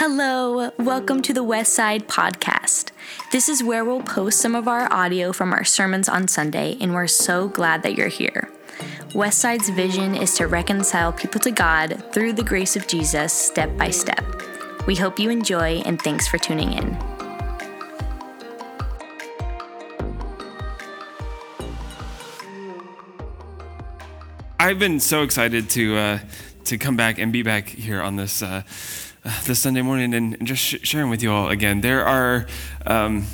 Hello, welcome to the Westside Podcast. This is where we'll post some of our audio from our sermons on Sunday, and we're so glad that you're here. Westside's vision is to reconcile people to God through the grace of Jesus step by step. We hope you enjoy, and thanks for tuning in. I've been so excited to uh, to come back and be back here on this uh, this Sunday morning and, just sh- sharing with you all again. There are um,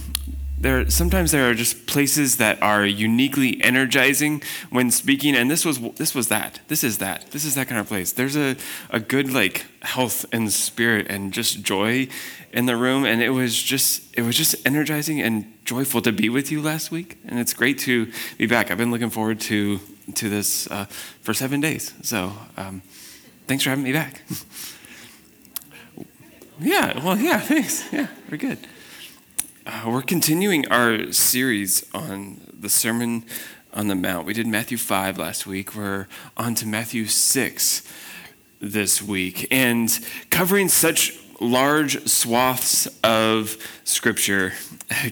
there sometimes there are just places that are uniquely energizing when speaking, and this was this was that. This is that. This is that kind of place. There's a a good like health and spirit and just joy in the room, and it was just it was just energizing and joyful to be with you last week, and it's great to be back. I've been looking forward to to this uh, for seven days. So um, thanks for having me back. yeah, well, yeah, thanks. Yeah, we're good. Uh, we're continuing our series on the Sermon on the Mount. We did Matthew 5 last week. We're on to Matthew 6 this week. And covering such large swaths of scripture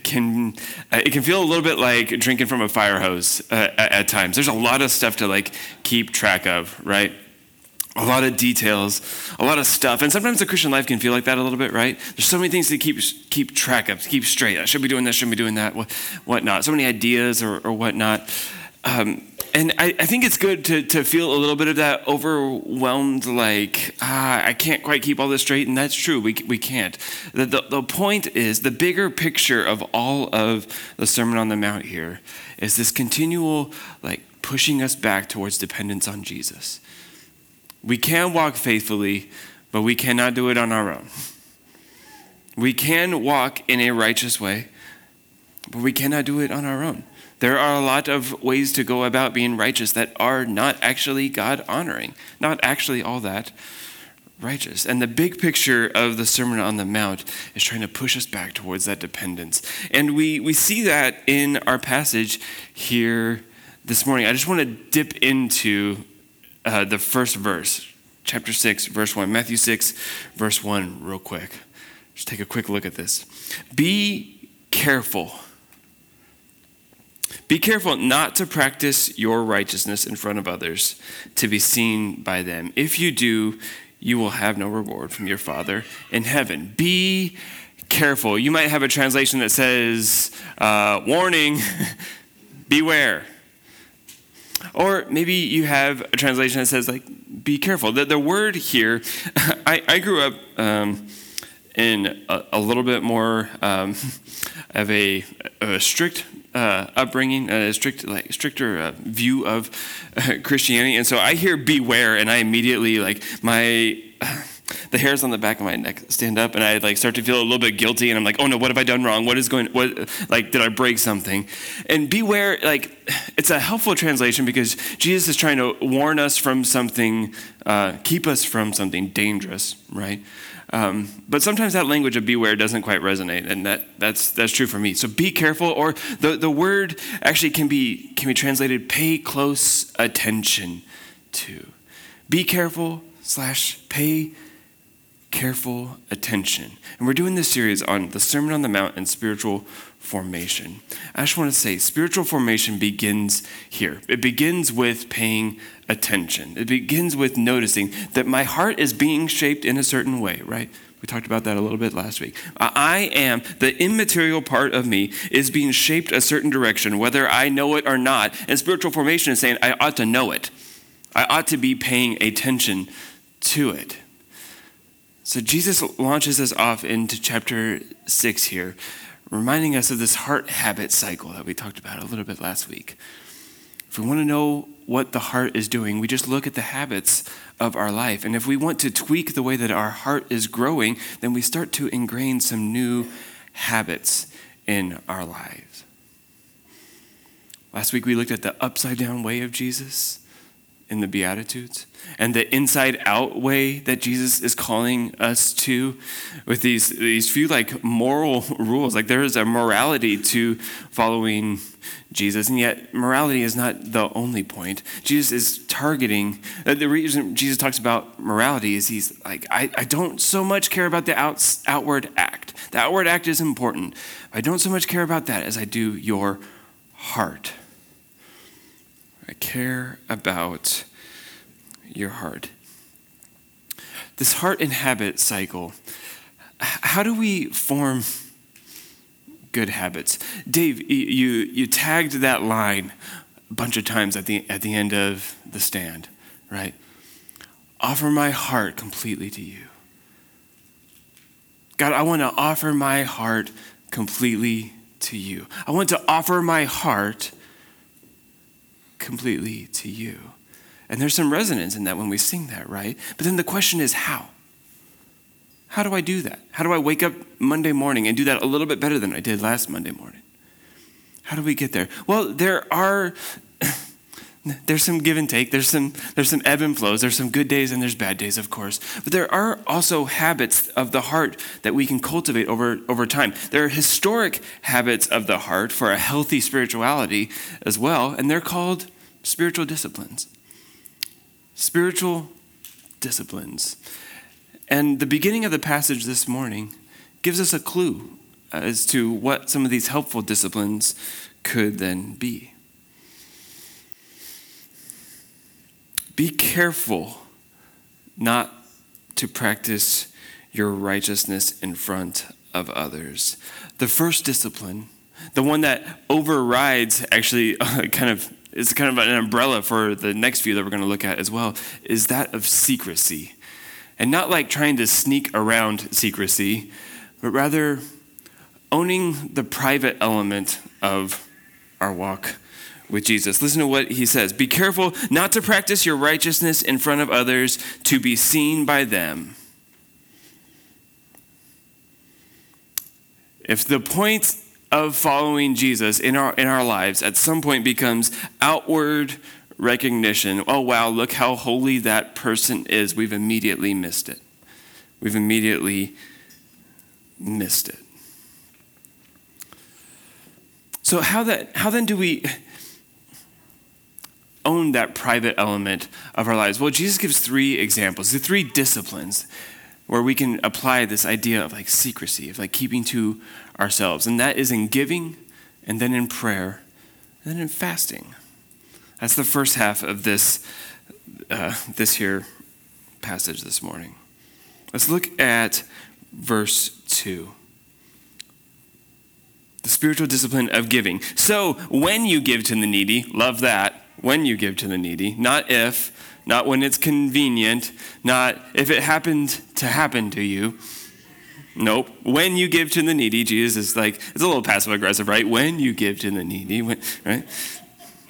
can uh, it can feel a little bit like drinking from a fire hose uh, at, at times there's a lot of stuff to like keep track of right a lot of details a lot of stuff and sometimes the christian life can feel like that a little bit right there's so many things to keep keep track of to keep straight i should be doing this shouldn't be doing that what, whatnot so many ideas or, or whatnot um, and I, I, think it's good to, to feel a little bit of that overwhelmed, like, ah, I can't quite keep all this straight. And that's true, we, we can't. The, the, the point is, the bigger picture of all of the Sermon on the Mount here is this continual, like, pushing us back towards dependence on Jesus. We can walk faithfully, but we cannot do it on our own. We can walk in a righteous way, but we cannot do it on our own. There are a lot of ways to go about being righteous that are not actually God honoring, not actually all that righteous. And the big picture of the Sermon on the Mount is trying to push us back towards that dependence. And we, we see that in our passage here this morning. I just want to dip into uh, the first verse, chapter 6, verse 1, Matthew 6, verse 1, real quick. Just take a quick look at this. Be careful be careful not to practice your righteousness in front of others to be seen by them. If you do, you will have no reward from your Father in heaven. Be careful. You might have a translation that says, uh, warning, beware. Or maybe you have a translation that says, like, be careful. The, the word here, I, I grew up um, in a, a, little bit more um, of a, a strict uh, upbringing, a strict, like stricter uh, view of uh, Christianity, and so I hear "beware," and I immediately like my. The hairs on the back of my neck stand up and I like start to feel a little bit guilty and I'm like, oh no, what have I done wrong? What is going what like did I break something? And beware, like it's a helpful translation because Jesus is trying to warn us from something, uh, keep us from something dangerous, right? Um, but sometimes that language of beware doesn't quite resonate, and that, that's, that's true for me. So be careful, or the, the word actually can be, can be translated pay close attention to. Be careful slash pay careful attention. And we're doing this series on the Sermon on the Mount and spiritual formation. I just want to say spiritual formation begins here. It begins with paying attention. It begins with noticing that my heart is being shaped in a certain way, right? We talked about that a little bit last week. Uh, I am, the immaterial part of me is being shaped a certain direction, whether I know it or not. And spiritual formation is saying I ought to know it. I ought to be paying attention to it. So Jesus launches us off into chapter 6 here, reminding us of this heart habit cycle that we talked about a little bit last week. If we want to know what the heart is doing, we just look at the habits of our life. And if we want to tweak the way that our heart is growing, then we start to ingrain some new habits in our lives. Last week we looked at the upside down way of Jesus in the Beatitudes and the inside out way that Jesus is calling us to with these, these few like moral rules. Like there is a morality to following Jesus, and yet morality is not the only point. Jesus is targeting, uh, the reason Jesus talks about morality is he's like, I, I don't so much care about the outs, outward act. The outward act is important. I don't so much care about that as I do your heart. I care about your heart. This heart and habit cycle, how do we form good habits? Dave, you, you tagged that line a bunch of times at the, at the end of the stand, right? Offer my heart completely to you. God, I want to offer my heart completely to you. I want to offer my heart completely to you. And there's some resonance in that when we sing that, right? But then the question is how? How do I do that? How do I wake up Monday morning and do that a little bit better than I did last Monday morning? How do we get there? Well, there are there's some give and take. There's some there's some ebb and flows. There's some good days and there's bad days, of course. But there are also habits of the heart that we can cultivate over over time. There are historic habits of the heart for a healthy spirituality as well, and they're called spiritual disciplines spiritual disciplines. And the beginning of the passage this morning gives us a clue as to what some of these helpful disciplines could then be. Be careful not to practice your righteousness in front of others. The first discipline, the one that overrides actually kind of is kind of an umbrella for the next few that we're going to look at as well, is that of secrecy. And not like trying to sneak around secrecy, but rather owning the private element of our walk with Jesus. Listen to what he says Be careful not to practice your righteousness in front of others to be seen by them. If the point of following Jesus in our, in our lives at some point becomes outward recognition. Oh, wow, look how holy that person is. We've immediately missed it. We've immediately missed it. So, how, that, how then do we own that private element of our lives? Well, Jesus gives three examples, the three disciplines where we can apply this idea of like secrecy, of like keeping to ourselves. And that is in giving, and then in prayer, and then in fasting. That's the first half of this, uh, this here passage this morning. Let's look at verse 2. The spiritual discipline of giving. So, when you give to the needy, love that, when you give to the needy, not if, not when it's convenient, not if it happened to happen to you. Nope. When you give to the needy, Jesus is like, it's a little passive aggressive, right? When you give to the needy, when, right?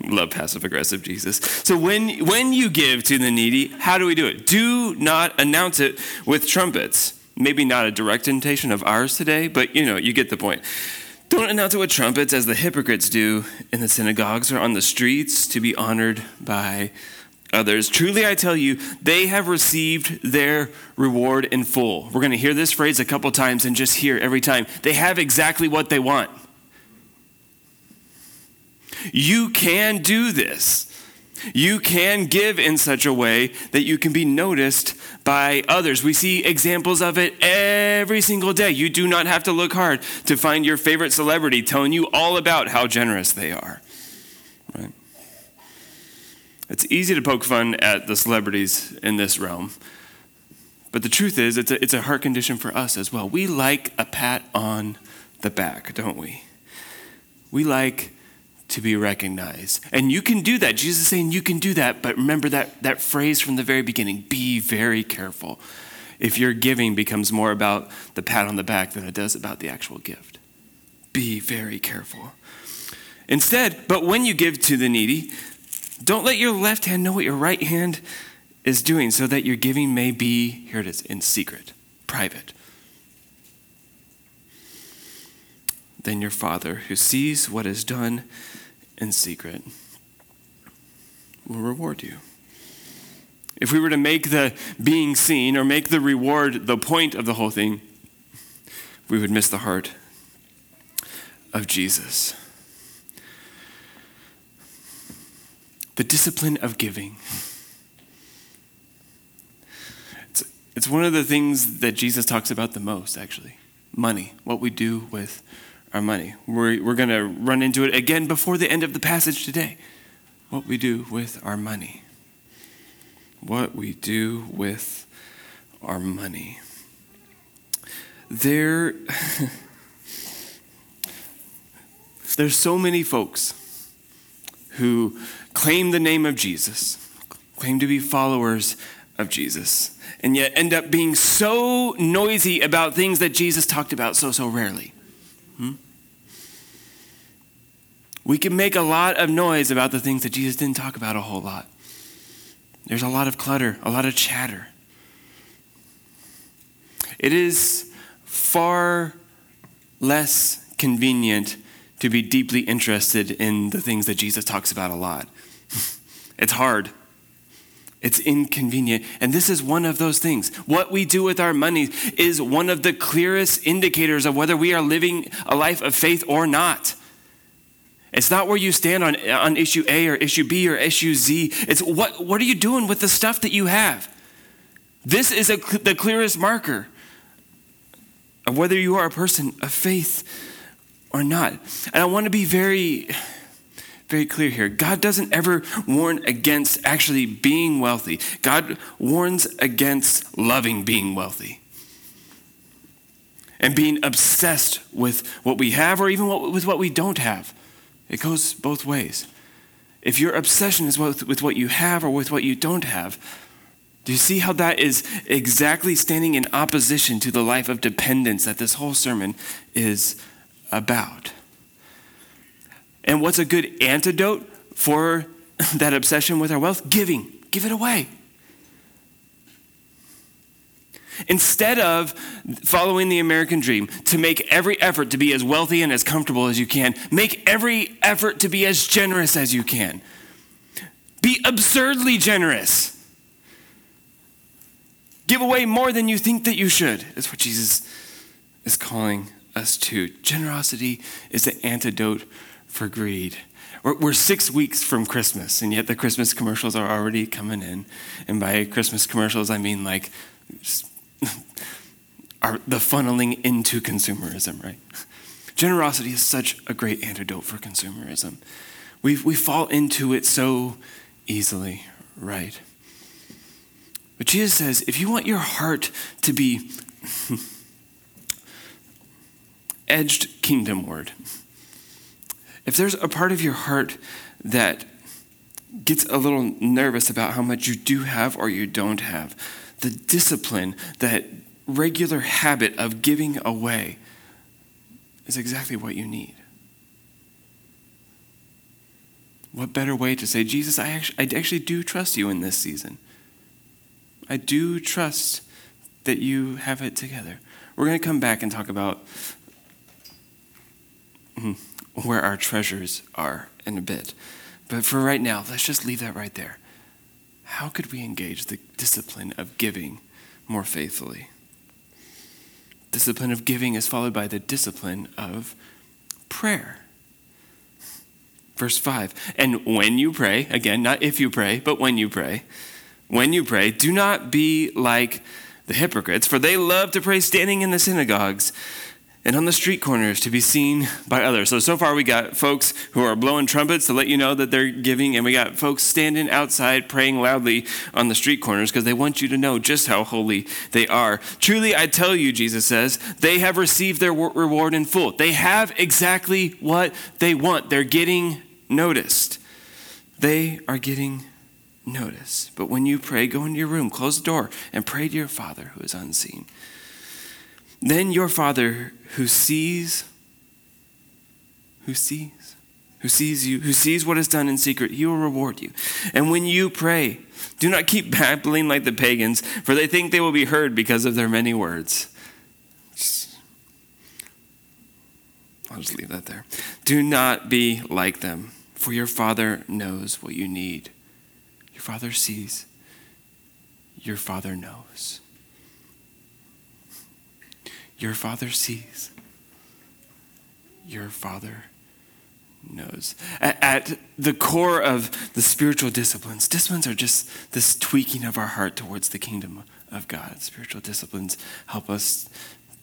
Love passive aggressive Jesus. So when when you give to the needy, how do we do it? Do not announce it with trumpets. Maybe not a direct invitation of ours today, but you know, you get the point. Don't announce it with trumpets as the hypocrites do in the synagogues or on the streets to be honored by others. Truly, I tell you, they have received their reward in full. We're going to hear this phrase a couple times and just hear every time. They have exactly what they want. You can do this. You can give in such a way that you can be noticed by others. We see examples of it every single day. You do not have to look hard to find your favorite celebrity telling you all about how generous they are. Right? It's easy to poke fun at the celebrities in this realm. But the truth is, it's a, it's a heart condition for us as well. We like a pat on the back, don't we? We like to be recognized. And you can do that. Jesus is saying you can do that, but remember that, that phrase from the very beginning be very careful. If your giving becomes more about the pat on the back than it does about the actual gift, be very careful. Instead, but when you give to the needy, don't let your left hand know what your right hand is doing so that your giving may be, here it is, in secret, private. Then your Father, who sees what is done in secret, will reward you. If we were to make the being seen or make the reward the point of the whole thing, we would miss the heart of Jesus. The discipline of giving. It's, it's one of the things that Jesus talks about the most, actually. Money, what we do with our money. We're, we're going to run into it again before the end of the passage today. What we do with our money. What we do with our money. There, there's so many folks who claim the name of Jesus, claim to be followers of Jesus, and yet end up being so noisy about things that Jesus talked about so, so rarely. Hmm? We can make a lot of noise about the things that Jesus didn't talk about a whole lot. There's a lot of clutter, a lot of chatter. It is far less convenient to be deeply interested in the things that Jesus talks about a lot. It's hard. It's inconvenient. And this is one of those things. What we do with our money is one of the clearest indicators of whether we are living a life of faith or not. It's not where you stand on, on issue A or issue B or issue Z. It's what, what are you doing with the stuff that you have? This is a, the clearest marker of whether you are a person of faith or not. And I want to be very, very clear here. God doesn't ever warn against actually being wealthy, God warns against loving being wealthy and being obsessed with what we have or even with what we don't have. It goes both ways. If your obsession is with, with what you have or with what you don't have, do you see how that is exactly standing in opposition to the life of dependence that this whole sermon is about? And what's a good antidote for that obsession with our wealth? Giving. Give it away. Instead of following the American dream to make every effort to be as wealthy and as comfortable as you can, make every effort to be as generous as you can. Be absurdly generous. Give away more than you think that you should, is what Jesus is calling us to. Generosity is the antidote for greed. We're, six weeks from Christmas, and yet the Christmas commercials are already coming in. And by Christmas commercials, I mean like are the funneling into consumerism, right? Generosity is such a great antidote for consumerism. We, we fall into it so easily, right? But Jesus says if you want your heart to be edged kingdomward, if there's a part of your heart that gets a little nervous about how much you do have or you don't have, the discipline, that regular habit of giving away is exactly what you need. What better way to say, Jesus, I actually, I actually do trust you in this season. I do trust that you have it together. We're going to come back and talk about hmm, where our treasures are in a bit. But for right now, let's just leave that right there how could we engage the discipline of giving more faithfully? Discipline of giving is followed by the discipline of prayer. Verse 5 And when you pray, again, not if you pray, but when you pray, when you pray, do not be like the hypocrites, for they love to pray standing in the synagogues and on the street corners to be seen by others. So, so far we got folks who are blowing trumpets to let you know that they're giving, and we got folks standing outside praying loudly on the street corners because they want you to know just how holy they are. Truly, I tell you, Jesus says, they have received their reward in full. They have exactly what they want. They're getting noticed. They are getting noticed. But when you pray, go into your room, close the door, and pray to your Father who is unseen. Then your Father who sees, who sees, who sees you, who sees what is done in secret, he will reward you. And when you pray, do not keep babbling like the pagans, for they think they will be heard because of their many words. I'll just leave that there. Do not be like them, for your Father knows what you need. Your Father sees. your Father knows. Your Father sees. Your Father knows. At, the core of the spiritual disciplines, disciplines are just this tweaking of our heart towards the kingdom of God. Spiritual disciplines help us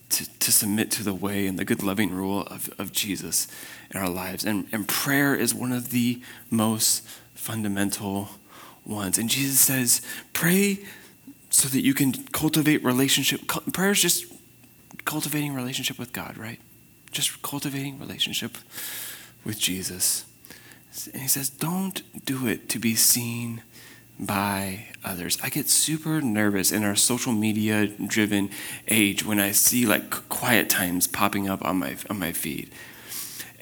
to, to submit to the way and the good loving rule of, of Jesus in our lives. And, and prayer is one of the most fundamental ones. And Jesus says, pray so that you can cultivate relationship. Prayer is just cultivating relationship with God, right? Just cultivating relationship with Jesus. And he says, don't do it to be seen by others. I get super nervous in our social media driven age when I see like quiet times popping up on my on my feed.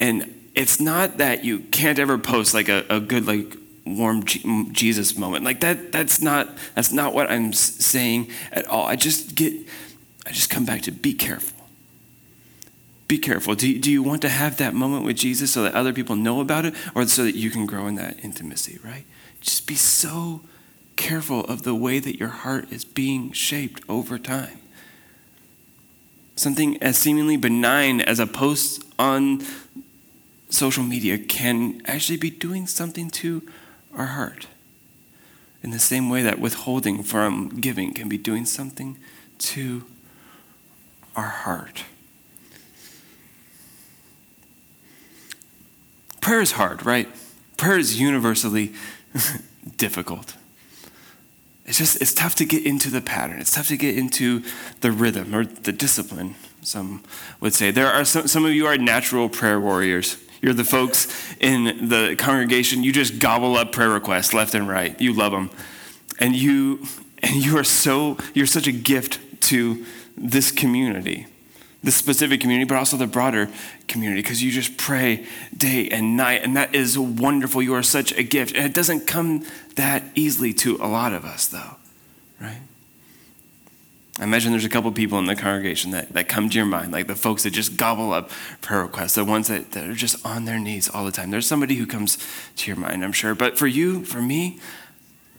And it's not that you can't ever post like a, a good like warm Jesus moment. Like that that's not that's not what I'm saying at all. I just get I just come back to be careful. Be careful. Do, do you want to have that moment with Jesus so that other people know about it or so that you can grow in that intimacy, right? Just be so careful of the way that your heart is being shaped over time. Something as seemingly benign as a post on social media can actually be doing something to our heart. In the same way that withholding from giving can be doing something to our heart. Prayer is hard, right? Prayer is universally difficult. It's just, it's tough to get into the pattern. It's tough to get into the rhythm or the discipline, some would say. There are some, some of you are natural prayer warriors. You're the folks in the congregation, you just gobble up prayer requests left and right. You love them. And you, and you are so, you're such a gift to this community this specific community, but also the broader community, because you just pray day and night, and that is wonderful. You are such a gift. And it doesn't come that easily to a lot of us, though, right? I imagine there's a couple people in the congregation that, that come to your mind, like the folks that just gobble up prayer requests, the ones that, that are just on their knees all the time. There's somebody who comes to your mind, I'm sure. But for you, for me,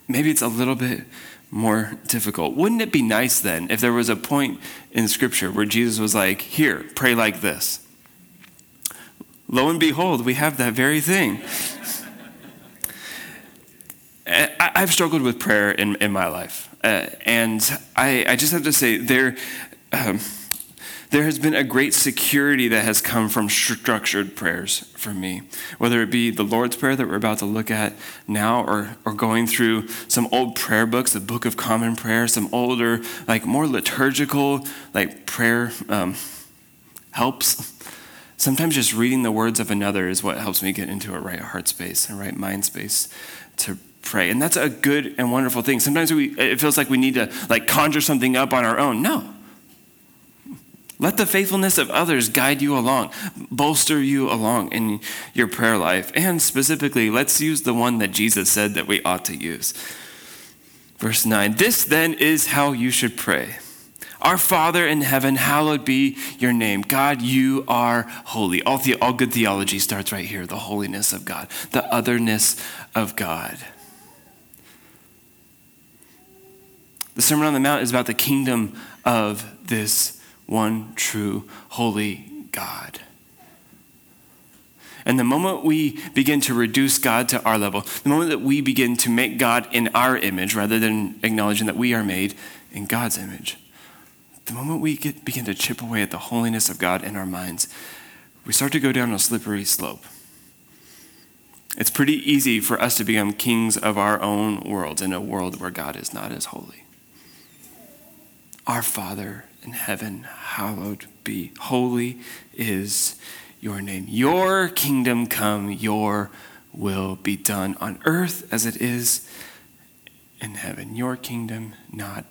maybe it's a little bit more difficult. Wouldn't it be nice then if there was a point in Scripture where Jesus was like, Here, pray like this? Lo and behold, we have that very thing. I've struggled with prayer in, in my life. Uh, and I, I just have to say, there. Um, there has been a great security that has come from structured prayers for me, whether it be the Lord's Prayer that we're about to look at now, or, or going through some old prayer books, the Book of Common Prayer, some older, like more liturgical, like prayer um, helps. Sometimes just reading the words of another is what helps me get into a right heart space, a right mind space to pray. And that's a good and wonderful thing. Sometimes we, it feels like we need to like conjure something up on our own. No let the faithfulness of others guide you along, bolster you along in your prayer life. And specifically, let's use the one that Jesus said that we ought to use. Verse 9 This then is how you should pray. Our Father in heaven, hallowed be your name. God, you are holy. All, the, all good theology starts right here the holiness of God, the otherness of God. The Sermon on the Mount is about the kingdom of this one true, holy God. And the moment we begin to reduce God to our level, the moment that we begin to make God in our image rather than acknowledging that we are made in God's image, the moment we get, begin to chip away at the holiness of God in our minds, we start to go down a slippery slope. It's pretty easy for us to become kings of our own world in a world where God is not as holy. Our Father in heaven, hallowed be. Holy is your name. Your kingdom come, your will be done on earth as it is in heaven. Your kingdom, not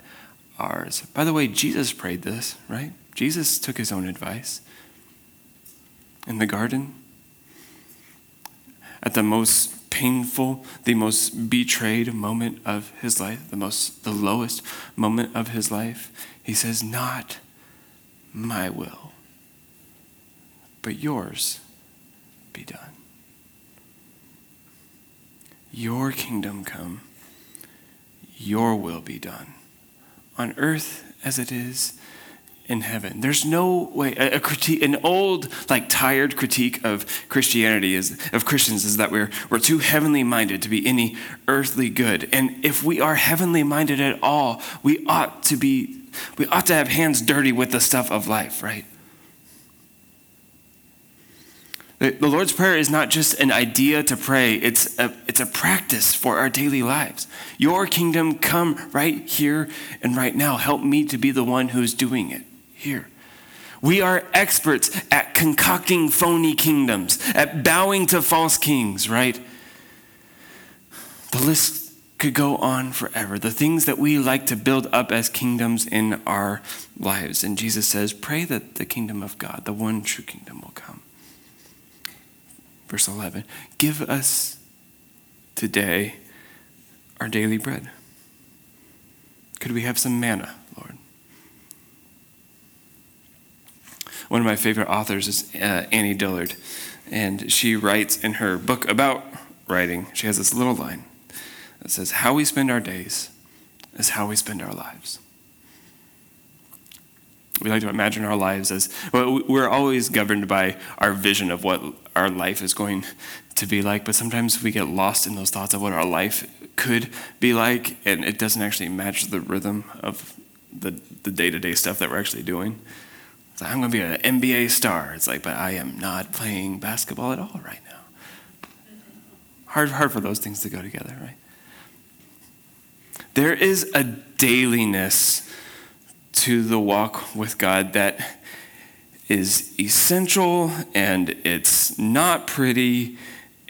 ours. By the way, Jesus prayed this, right? Jesus took his own advice in the garden. At the most painful, the most betrayed moment of his life, the most the lowest moment of his life, he says, Not my will, but yours be done. Your kingdom come, your will be done on earth as it is in heaven. There's no way a, critique an old like tired critique of Christianity is of Christians is that we're we're too heavenly minded to be any earthly good. And if we are heavenly minded at all, we ought to be we ought to have hands dirty with the stuff of life, right? The Lord's Prayer is not just an idea to pray, it's a, it's a practice for our daily lives. Your kingdom come right here and right now. Help me to be the one who's doing it here. We are experts at concocting phony kingdoms, at bowing to false kings, right? The list could go on forever. The things that we like to build up as kingdoms in our lives. And Jesus says, Pray that the kingdom of God, the one true kingdom, will come. Verse 11 Give us today our daily bread. Could we have some manna, Lord? One of my favorite authors is uh, Annie Dillard, and she writes in her book about writing, she has this little line that says, How we spend our days is how we spend our lives. We like to imagine our lives as well, we're always governed by our vision of what our life is going to be like, but sometimes we get lost in those thoughts of what our life could be like, and it doesn't actually match the rhythm of the, the day-to-day stuff that we're actually doing. It's like, I'm going to be an NBA star. It's like, but I am not playing basketball at all right now. Hard, hard for those things to go together, right? There is a dailiness to the walk with God that is essential and it's not pretty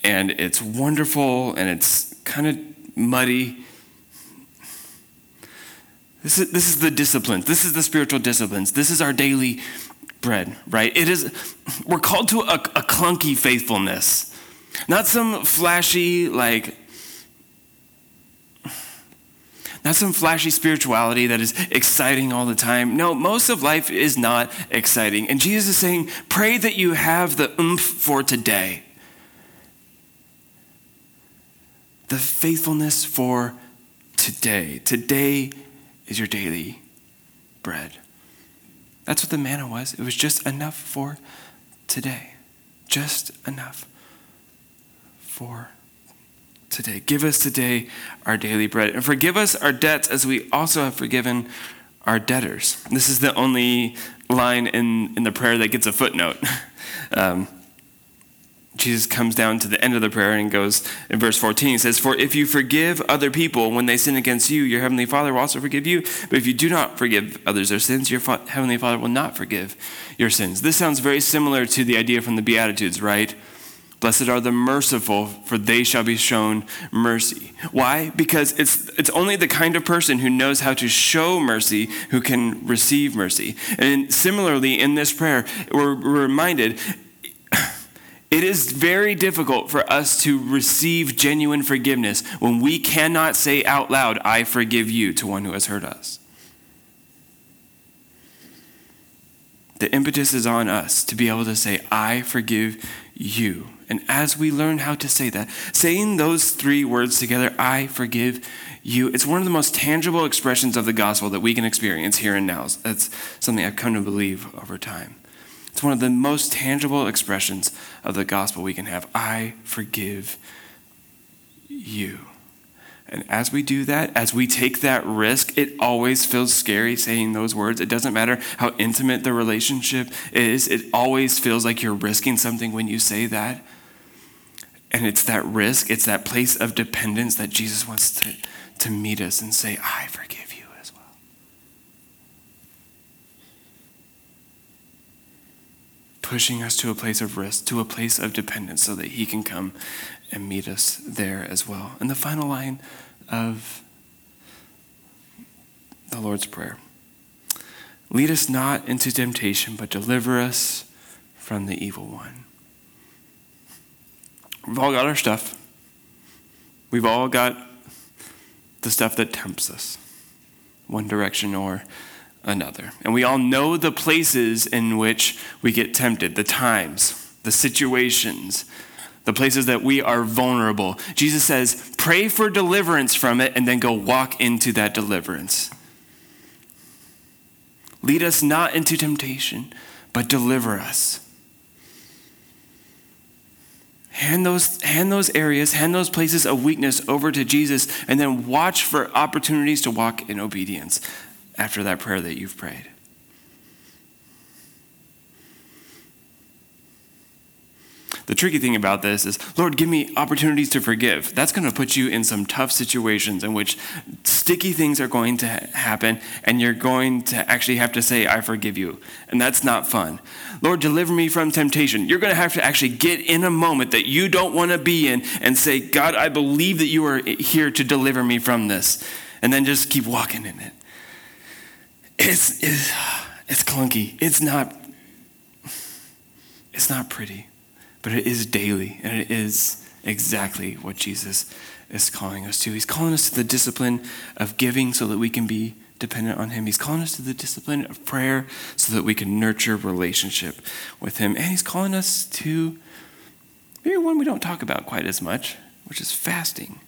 and it's wonderful and it's kind of muddy. This is, this is the disciplines. This is the spiritual disciplines. This is our daily bread, right? It is, we're called to a, a clunky faithfulness, not some flashy, like, not some flashy spirituality that is exciting all the time. No, most of life is not exciting. And Jesus is saying, pray that you have the oomph for today. The faithfulness for today. Today is your daily bread. That's what the manna was. It was just enough for today. Just enough for today. Give us today our daily bread. And forgive us our debts as we also have forgiven our debtors. This is the only line in, in the prayer that gets a footnote. Um, Jesus comes down to the end of the prayer and goes in verse 14. He says, For if you forgive other people when they sin against you, your heavenly Father will also forgive you. But if you do not forgive others their sins, your heavenly Father will not forgive your sins. This sounds very similar to the idea from the Beatitudes, right? Blessed are the merciful, for they shall be shown mercy. Why? Because it's, it's only the kind of person who knows how to show mercy who can receive mercy. And similarly, in this prayer, we're reminded it is very difficult for us to receive genuine forgiveness when we cannot say out loud, I forgive you, to one who has hurt us. The impetus is on us to be able to say, I forgive you. And as we learn how to say that, saying those three words together, I forgive you, it's one of the most tangible expressions of the gospel that we can experience here and now. That's something I've come to believe over time. It's one of the most tangible expressions of the gospel we can have. I forgive you. And as we do that, as we take that risk, it always feels scary saying those words. It doesn't matter how intimate the relationship is, it always feels like you're risking something when you say that. And it's that risk, it's that place of dependence that Jesus wants to, to meet us and say, I forgive you as well. Pushing us to a place of risk, to a place of dependence, so that He can come and meet us there as well. And the final line of the Lord's Prayer Lead us not into temptation, but deliver us from the evil one. We've all got our stuff. We've all got the stuff that tempts us, one direction or another. And we all know the places in which we get tempted, the times, the situations, the places that we are vulnerable. Jesus says, pray for deliverance from it and then go walk into that deliverance. Lead us not into temptation, but deliver us. Hand those, hand those areas, hand those places of weakness over to Jesus, and then watch for opportunities to walk in obedience after that prayer that you've prayed. The tricky thing about this is, Lord, give me opportunities to forgive. That's going to put you in some tough situations in which sticky things are going to happen, and you're going to actually have to say, I forgive you. And that's not fun. Lord, deliver me from temptation. You're going to have to actually get in a moment that you don't want to be in and say, God, I believe that you are here to deliver me from this. And then just keep walking in it. It's, it's, it's clunky. It's not, it's not pretty but it is daily, and it is exactly what Jesus is calling us to. He's calling us to the discipline of giving so that we can be dependent on Him. He's calling us to the discipline of prayer so that we can nurture relationship with Him. And He's calling us to maybe one we don't talk about quite as much, which is fasting.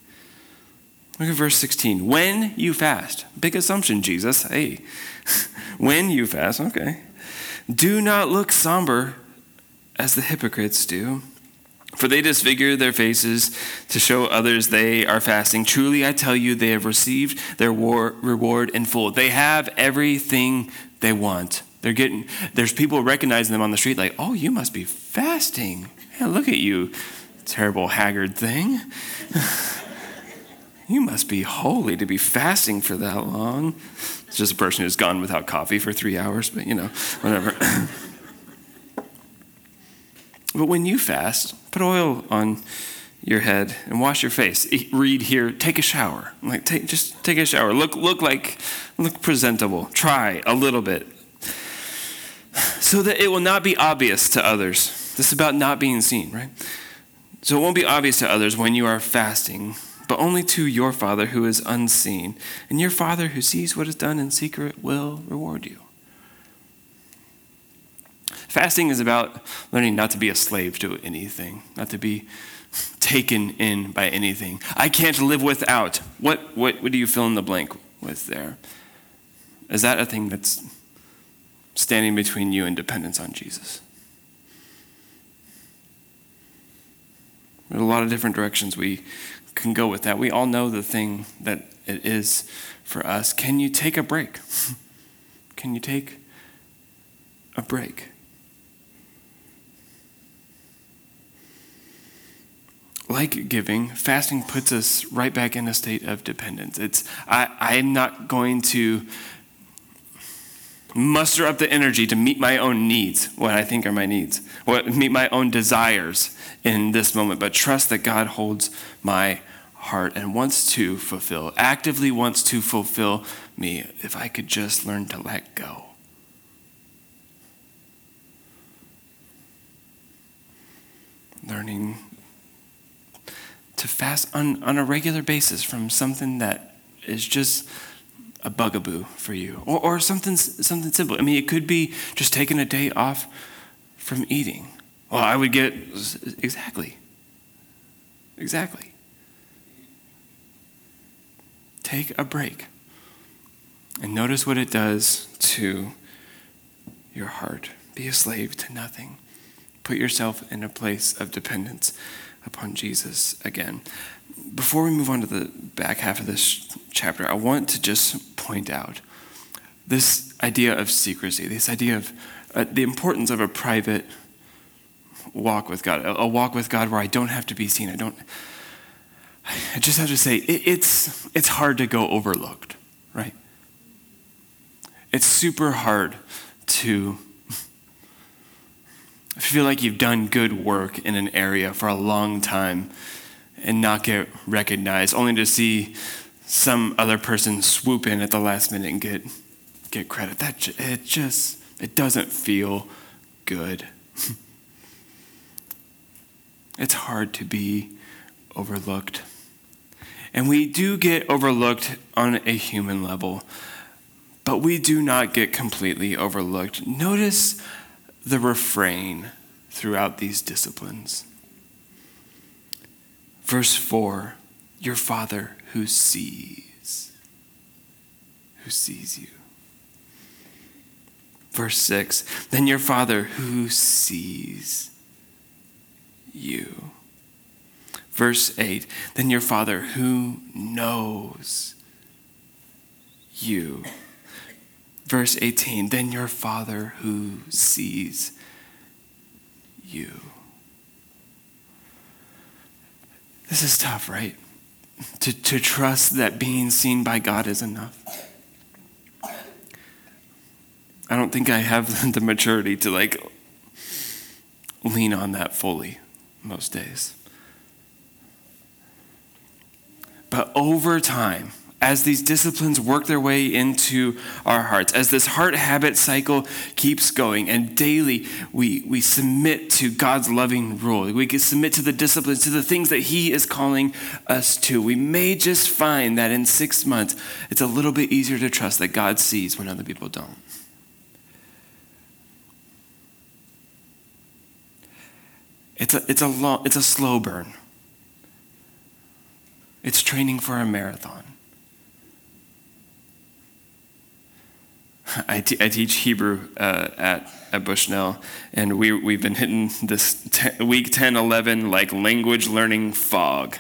Look at verse 16. When you fast, big assumption, Jesus. Hey, when you fast, okay. Do not look somber as the hypocrites do. For they disfigure their faces to show others they are fasting. Truly, I tell you, they have received their war, reward in full. They have everything they want. They're getting, there's people recognizing them on the street, like, oh, you must be fasting. Yeah, look at you, terrible, haggard thing. you must be holy to be fasting for that long. It's just a person who's gone without coffee for three hours, but you know, whatever. But when you fast, put oil on your head and wash your face. Read here, take a shower. Like take just take a shower. Look look like look presentable. Try a little bit. So that it will not be obvious to others. This is about not being seen, right? So it won't be obvious to others when you are fasting, but only to your Father who is unseen. And your Father who sees what is done in secret will reward you. Fasting is about learning not to be a slave to anything, not to be taken in by anything. I can't live without. What, what, what do you fill in the blank with there? Is that a thing that's standing between you and dependence on Jesus? There are a lot of different directions we can go with that. We all know the thing that it is for us. Can you take a break? Can you take a break? like giving, fasting puts us right back in a state of dependence. It's I, I'm not going to muster up the energy to meet my own needs, what I think are my needs, what meet my own desires in this moment, but trust that God holds my heart and wants to fulfill, actively wants to fulfill me if I could just learn to let go. Learning to fast on, on a regular basis from something that is just a bugaboo for you or, or something, something simple. I mean, it could be just taking a day off from eating. Well, I would get exactly. Exactly. Take a break and notice what it does to your heart. Be a slave to nothing. Put yourself in a place of dependence upon Jesus again. Before we move on to the back half of this chapter, I want to just point out this idea of secrecy, this idea of uh, the importance of a private walk with God, a, a, walk with God where I don't have to be seen. I don't. I just have to say it, it's it's hard to go overlooked, right? It's super hard to feel like you've done good work in an area for a long time and not get recognized, only to see some other person swoop in at the last minute and get get credit. That it just it doesn't feel good. it's hard to be overlooked. And we do get overlooked on a human level, but we do not get completely overlooked. Notice the refrain throughout these disciplines. Verse 4 Your Father who sees, who sees you. Verse 6 Then your Father who sees you. Verse 8 Then your Father who knows you. Verse 18 Then your Father who sees you. This is tough, right? To, to trust that being seen by God is enough. I don't think I have the maturity to like lean on that fully most days. But over time, as these disciplines work their way into our hearts, as this heart habit cycle keeps going, and daily we, we submit to God's loving rule, we can submit to the disciplines, to the things that He is calling us to, we may just find that in six months, it's a little bit easier to trust that God sees when other people don't. It's a, it's a, long, it's a slow burn. It's training for a marathon. I, I teach Hebrew uh, at, at Bushnell, and we, we've been hitting this week 10, 11, like language learning fog.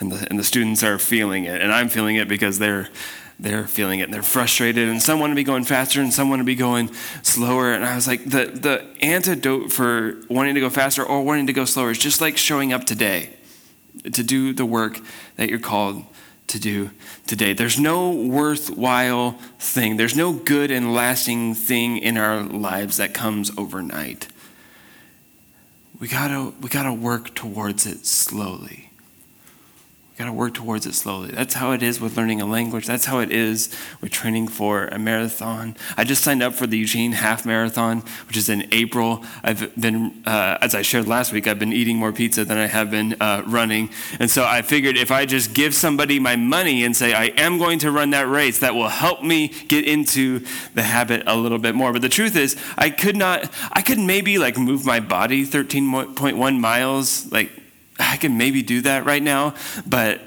And the, and the students are feeling it, and I'm feeling it because they're, they're feeling it and they're frustrated and some want to be going faster and some want to be going slower and i was like the, the antidote for wanting to go faster or wanting to go slower is just like showing up today to do the work that you're called to do today. There's no worthwhile thing. There's no good and lasting thing in our lives that comes overnight. We gotta we gotta work towards it slowly got to work towards it slowly. That's how it is with learning a language. That's how it is with training for a marathon. I just signed up for the Eugene Half Marathon, which is in April. I've been, uh, as I shared last week, I've been eating more pizza than I have been uh, running. And so I figured if I just give somebody my money and say, I am going to run that race, that will help me get into the habit a little bit more. But the truth is, I could not, I could maybe like move my body 13.1 miles, like I can maybe do that right now, but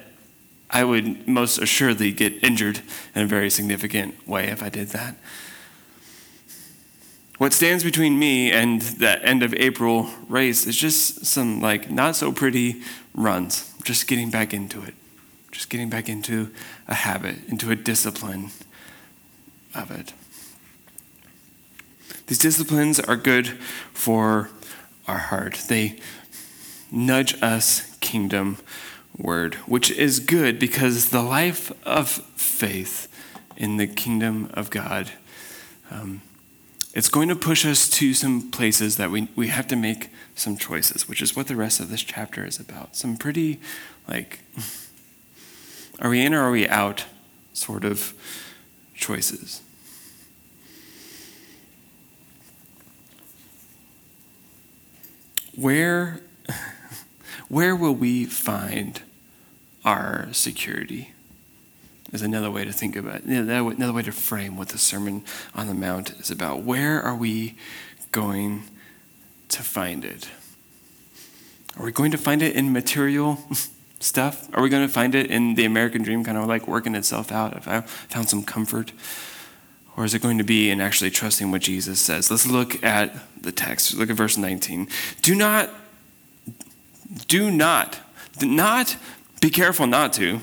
I would most assuredly get injured in a very significant way if I did that. What stands between me and that end of April race is just some like not so pretty runs, just getting back into it, just getting back into a habit, into a discipline of it. These disciplines are good for our heart. They nudge us kingdom word, which is good because the life of faith in the kingdom of God, um, it's going to push us to some places that we, we have to make some choices, which is what the rest of this chapter is about. Some pretty, like, are we in or are we out sort of choices. Where where will we find our security? Is another way to think about it, another way to frame what the Sermon on the Mount is about. Where are we going to find it? Are we going to find it in material stuff? Are we going to find it in the American dream, kind of like working itself out? If I found some comfort? Or is it going to be in actually trusting what Jesus says? Let's look at the text. Look at verse 19. Do not do not, not, be careful not to.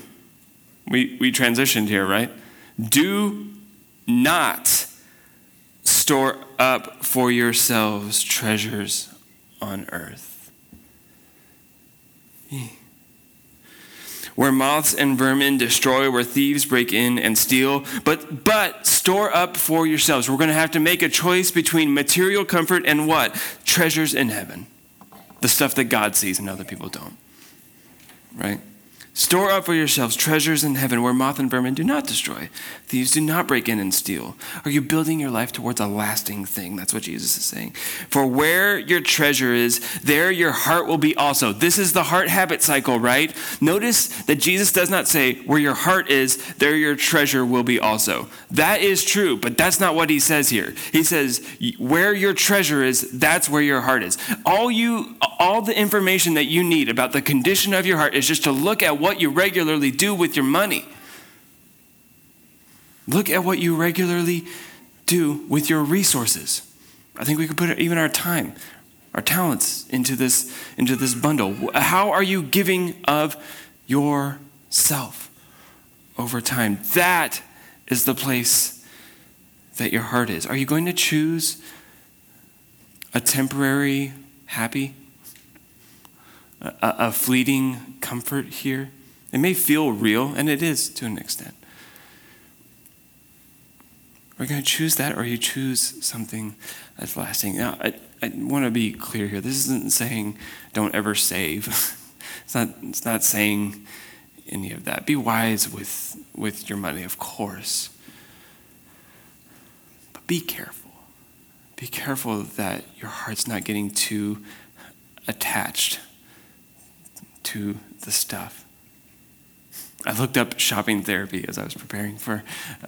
We, we transitioned here, right? Do not store up for yourselves treasures on earth. Where moths and vermin destroy, where thieves break in and steal, but but store up for yourselves. We're going to have to make a choice between material comfort and what? Treasures in heaven the stuff that God sees and other people don't. Right? Store up for yourselves treasures in heaven where moth and vermin do not destroy. Thieves do not break in and steal. Are you building your life towards a lasting thing? That's what Jesus is saying. For where your treasure is, there your heart will be also. This is the heart habit cycle, right? Notice that Jesus does not say, where your heart is, there your treasure will be also. That is true, but that's not what he says here. He says, where your treasure is, that's where your heart is. All you all the information that you need about the condition of your heart is just to look at what you regularly do with your money. Look at what you regularly do with your resources. I think we could put even our time, our talents into this, into this bundle. How are you giving of yourself over time? That is the place that your heart is. Are you going to choose a temporary happy, a, a fleeting comfort here? It may feel real, and it is to an extent. Are you going to choose that, or you choose something that's lasting? Now, I, I want to be clear here. This isn't saying don't ever save. it's not. It's not saying any of that. Be wise with with your money, of course, but be careful. Be careful that your heart's not getting too attached to the stuff. I looked up shopping therapy as I was preparing for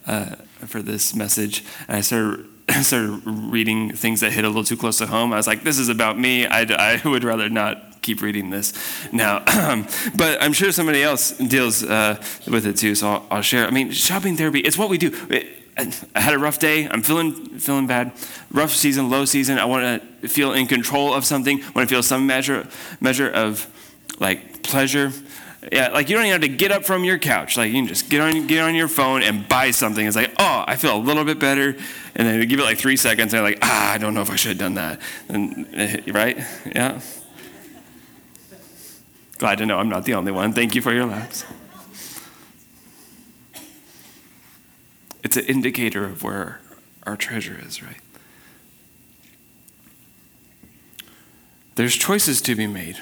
uh, for this message, and I started started reading things that hit a little too close to home. I was like, "This is about me. I, I would rather not keep reading this now." but I'm sure somebody else deals uh, with it too, so I'll, I'll, share. I mean, shopping therapy. It's what we do. I had a rough day. I'm feeling feeling bad. Rough season, low season. I want to feel in control of something. I want to feel some measure measure of like pleasure yeah, like you don't even have to get up from your couch. Like you can just get on get on your phone and buy something. It's like, oh, I feel a little bit better, and then you give it like three seconds, and you're like, ah, I don't know if I should have done that. And right, yeah. Glad to know I'm not the only one. Thank you for your laughs. It's an indicator of where our treasure is, right? There's choices to be made.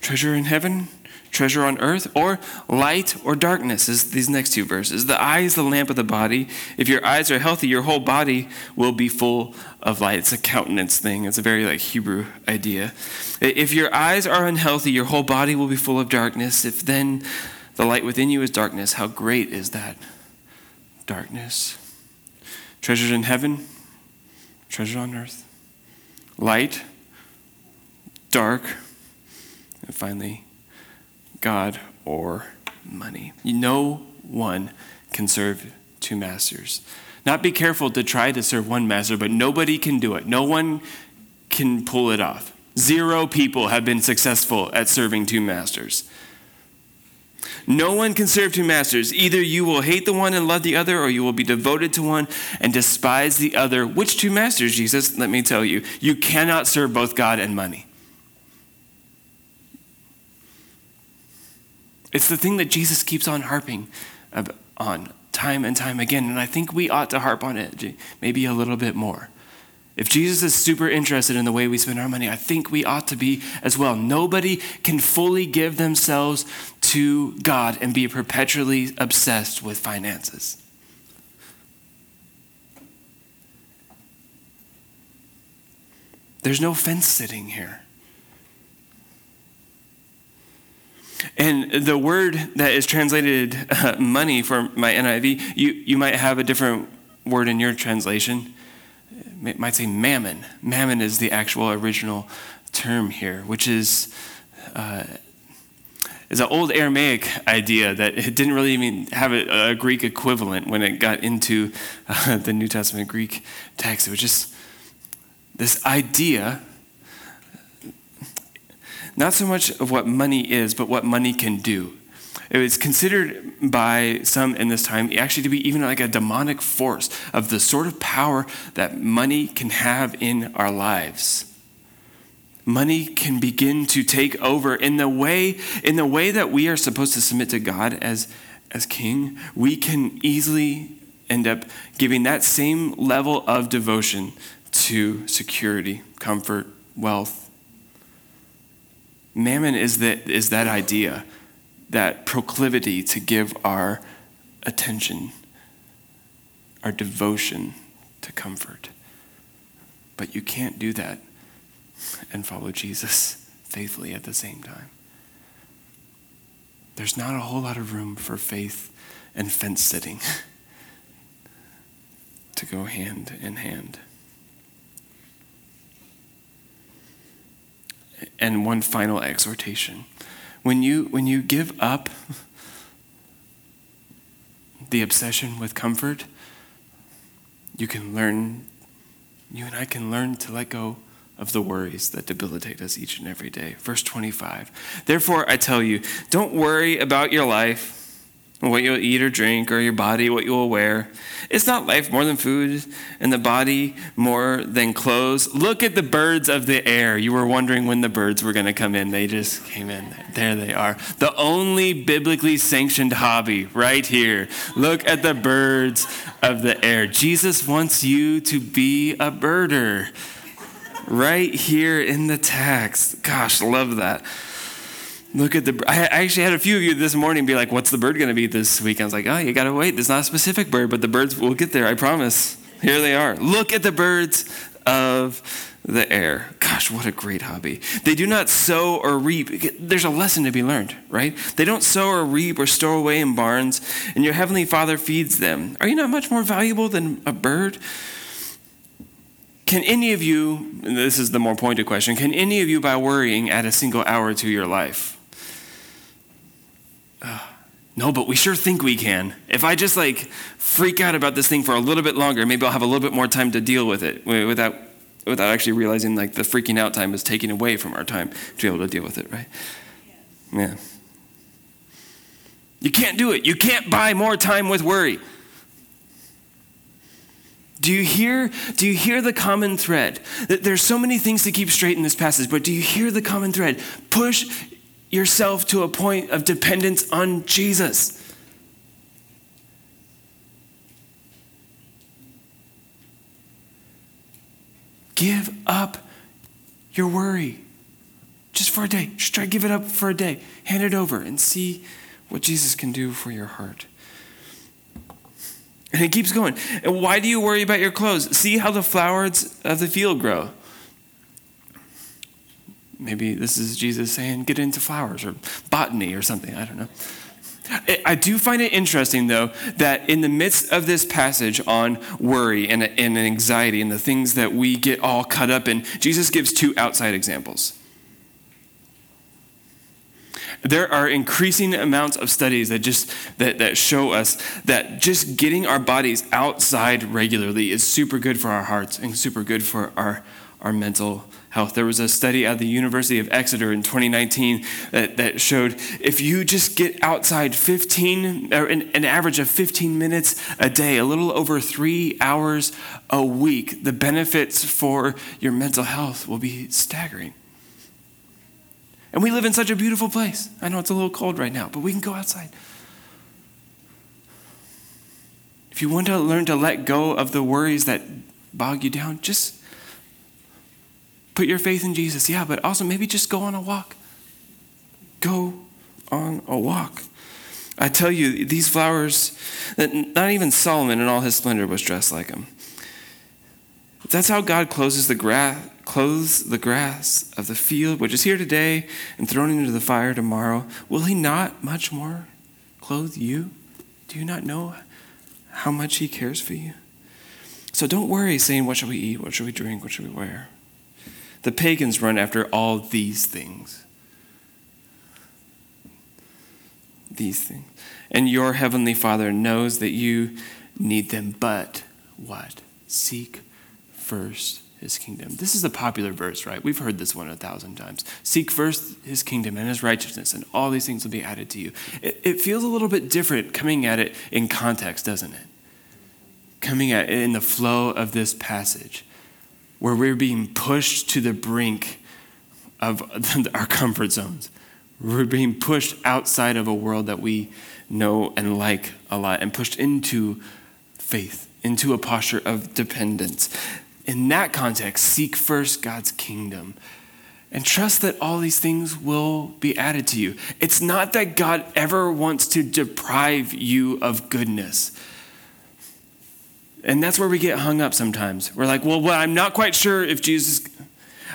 Treasure in heaven treasure on earth, or light or darkness, is these next two verses. The eye is the lamp of the body. If your eyes are healthy, your whole body will be full of light. It's a countenance thing. It's a very like Hebrew idea. If your eyes are unhealthy, your whole body will be full of darkness. If then the light within you is darkness, how great is that darkness? Treasures in heaven, treasure on earth. Light, dark, and finally God or money. No one can serve two masters. Not be careful to try to serve one master, but nobody can do it. No one can pull it off. Zero people have been successful at serving two masters. No one can serve two masters. Either you will hate the one and love the other, or you will be devoted to one and despise the other. Which two masters, Jesus? Let me tell you. You cannot serve both God and money. It's the thing that Jesus keeps on harping on time and time again. And I think we ought to harp on it maybe a little bit more. If Jesus is super interested in the way we spend our money, I think we ought to be as well. Nobody can fully give themselves to God and be perpetually obsessed with finances. There's no fence sitting here. And the word that is translated uh, money for my NIV, you, you might have a different word in your translation. It might say mammon. Mammon is the actual original term here, which is uh, is an old Aramaic idea that it didn't really even have a, a Greek equivalent when it got into uh, the New Testament Greek text. It was just this idea not so much of what money is, but what money can do. It was considered by some in this time actually to be even like a demonic force of the sort of power that money can have in our lives. Money can begin to take over in the way in the way that we are supposed to submit to God as as king. We can easily end up giving that same level of devotion to security, comfort, wealth, Mammon is that, is that idea, that proclivity to give our attention, our devotion to comfort. But you can't do that and follow Jesus faithfully at the same time. There's not a whole lot of room for faith and fence sitting to go hand in hand. And one final exhortation. When you, when you give up the obsession with comfort, you can learn you and I can learn to let go of the worries that debilitate us each and every day. Verse 25. Therefore, I tell you, don't worry about your life what you'll eat or drink, or your body, what you will wear. It's not life more than food, and the body more than clothes. Look at the birds of the air. You were wondering when the birds were going to come in. They just came in. There they are. The only biblically sanctioned hobby right here. Look at the birds of the air. Jesus wants you to be a birder right here in the text. Gosh, love that. Look at the. I actually had a few of you this morning be like, "What's the bird going to be this week?" I was like, "Oh, you got to wait. There's not a specific bird, but the birds will get there. I promise. Here they are. Look at the birds of the air. Gosh, what a great hobby. They do not sow or reap. There's a lesson to be learned, right? They don't sow or reap or store away in barns, and your heavenly Father feeds them. Are you not much more valuable than a bird? Can any of you, this is the more pointed question, can any of you, by worrying, add a single hour to your life? Uh, no, but we sure think we can. If I just like freak out about this thing for a little bit longer, maybe I'll have a little bit more time to deal with it without, without actually realizing like the freaking out time is taking away from our time to be able to deal with it, right? Yeah. You can't do it. You can't buy more time with worry. Do you hear do you hear the common thread? That there's so many things to keep straight in this passage, but do you hear the common thread? Push yourself to a point of dependence on Jesus. Give up your worry just for a day. Just try to give it up for a day. Hand it over and see what Jesus can do for your heart. And it keeps going. And why do you worry about your clothes? See how the flowers of the field grow. Maybe this is Jesus saying, get into flowers or botany or something. I don't know. I do find it interesting, though, that in the midst of this passage on worry and, and anxiety and the things that we get all cut up in, Jesus gives two outside examples. There are increasing amounts of studies that just that, that show us that just getting our bodies outside regularly is super good for our hearts and super good for our, our mental health. There was a study at the University of Exeter in 2019 that, that showed if you just get outside 15, or an, an average of 15 minutes a day, a little over three hours a week, the benefits for your mental health will be staggering. And we live in such a beautiful place. I know it's a little cold right now, but we can go outside. If you want to learn to let go of the worries that bog you down, just put your faith in Jesus. Yeah, but also maybe just go on a walk. Go on a walk. I tell you, these flowers, that not even Solomon in all his splendor was dressed like them. That's how God closes the grass clothes the grass of the field, which is here today and thrown into the fire tomorrow, will he not much more clothe you? Do you not know how much he cares for you? So don't worry saying, What shall we eat? What shall we drink? What shall we wear? The pagans run after all these things. These things. And your heavenly Father knows that you need them, but what? Seek first his kingdom. This is a popular verse, right? We've heard this one a thousand times. Seek first his kingdom and his righteousness, and all these things will be added to you. It, it feels a little bit different coming at it in context, doesn't it? Coming at it in the flow of this passage, where we're being pushed to the brink of our comfort zones. We're being pushed outside of a world that we know and like a lot and pushed into faith, into a posture of dependence in that context, seek first God's kingdom and trust that all these things will be added to you. It's not that God ever wants to deprive you of goodness. And that's where we get hung up sometimes. We're like, well, well I'm not quite sure if Jesus,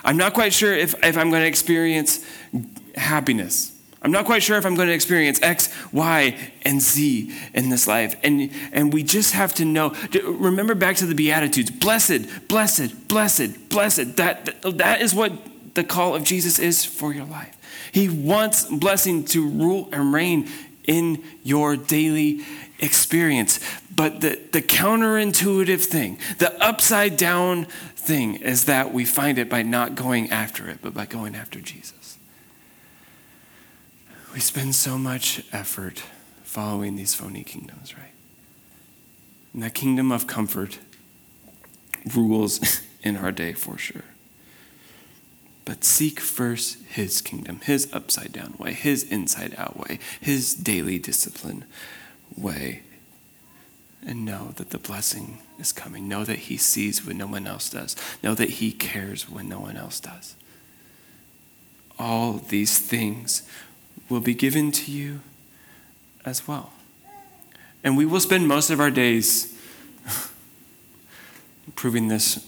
I'm not quite sure if, if I'm going to experience happiness. I'm not quite sure if I'm going to experience X, Y, and Z in this life. And, and we just have to know. Remember back to the Beatitudes blessed, blessed, blessed, blessed. That, that is what the call of Jesus is for your life. He wants blessing to rule and reign in your daily experience. But the, the counterintuitive thing, the upside down thing, is that we find it by not going after it, but by going after Jesus. We spend so much effort following these phony kingdoms, right? And that kingdom of comfort rules in our day for sure. But seek first his kingdom, his upside down way, his inside out way, his daily discipline way. And know that the blessing is coming. Know that he sees when no one else does. Know that he cares when no one else does. All these things will be given to you as well. And we will spend most of our days proving this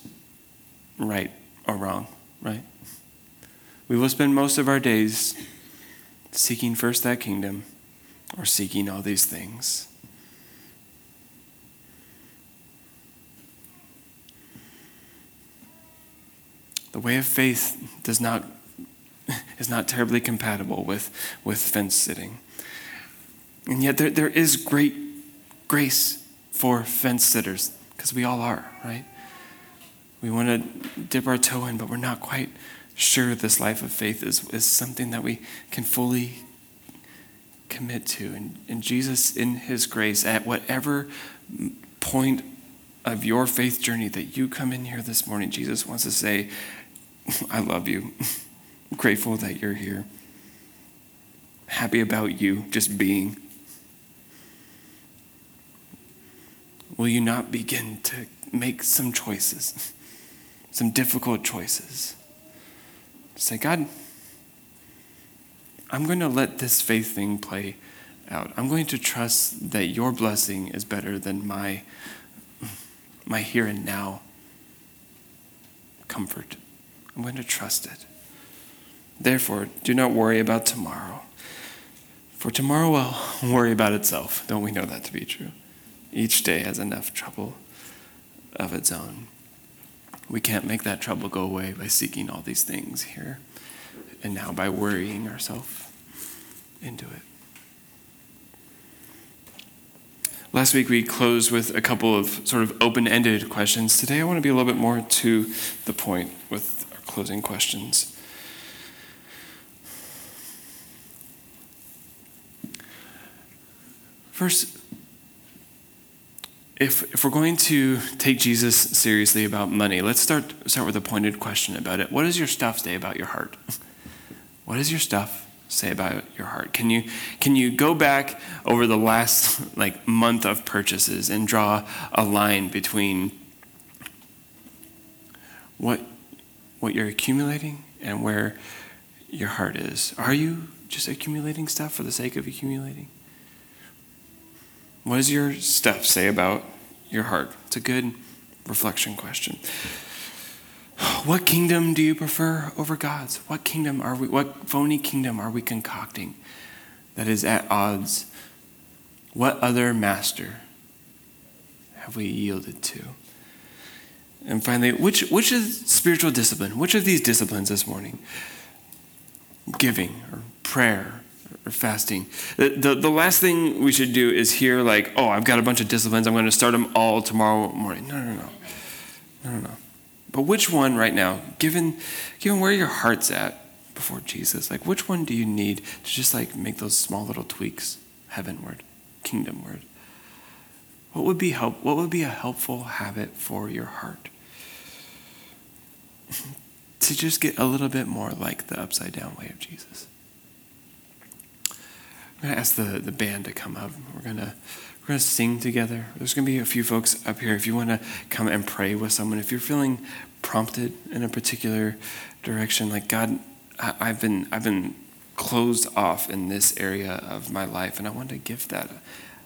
right or wrong, right? We will spend most of our days seeking first that kingdom or seeking all these things. The way of faith does not is not terribly compatible with, with fence sitting. And yet there, there is great grace for fence sitters, because we all are, right? We want to dip our toe in, but we're not quite sure this life of faith is, is something that we can fully commit to. And, and Jesus, in his grace, at whatever point of your faith journey that you come in here this morning, Jesus wants to say, I love you. I'm grateful that you're here. Happy about you just being. Will you not begin to make some choices, some difficult choices? Say, God, I'm going to let this faith thing play out. I'm going to trust that your blessing is better than my, my here and now comfort. I'm going to trust it. Therefore, do not worry about tomorrow. For tomorrow will worry about itself. Don't we know that to be true? Each day has enough trouble of its own. We can't make that trouble go away by seeking all these things here and now by worrying ourselves into it. Last week we closed with a couple of sort of open ended questions. Today I want to be a little bit more to the point with our closing questions. First, if, if we're going to take Jesus seriously about money, let's start, start with a pointed question about it. What does your stuff say about your heart? What does your stuff say about your heart? Can you, can you go back over the last like month of purchases and draw a line between what, what you're accumulating and where your heart is? Are you just accumulating stuff for the sake of accumulating? What does your stuff say about your heart? It's a good reflection question. What kingdom do you prefer over God's? What kingdom are we, what phony kingdom are we concocting that is at odds? What other master have we yielded to? And finally, which, which is spiritual discipline? Which of these disciplines this morning? Giving or prayer or fasting. The, the, the, last thing we should do is hear, like, oh, I've got a bunch of disciplines. I'm going to start them all tomorrow morning. No, no, no. No, no, no. But which one right now, given, given where your heart's at before Jesus, like, which one do you need to just, like, make those small little tweaks heavenward, kingdomward? What would be help? What would be a helpful habit for your heart? to just get a little bit more like the upside down way of Jesus. I'm going to ask the, the band to come up. We're going to we're going to sing together. There's going to be a few folks up here. If you want to come and pray with someone, if you're feeling prompted in a particular direction, like God, I, I've been I've been closed off in this area of my life, and I want to give that.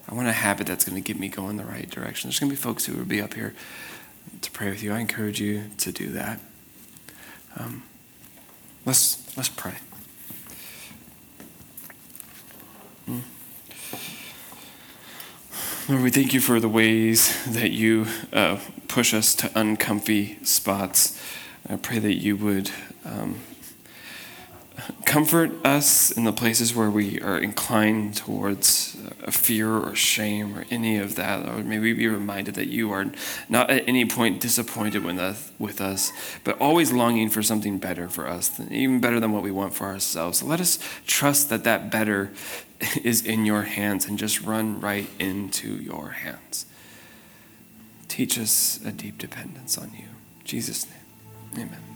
I want a habit that's going to get me going the right direction. There's going to be folks who will be up here to pray with you. I encourage you to do that. Um, let's let's pray. Lord, we thank you for the ways that you uh, push us to uncomfy spots. I pray that you would um, Comfort us in the places where we are inclined towards a fear or shame or any of that. Or may we be reminded that you are not at any point disappointed with us, with us, but always longing for something better for us, even better than what we want for ourselves. So let us trust that that better is in your hands and just run right into your hands. Teach us a deep dependence on you. In Jesus' name, amen.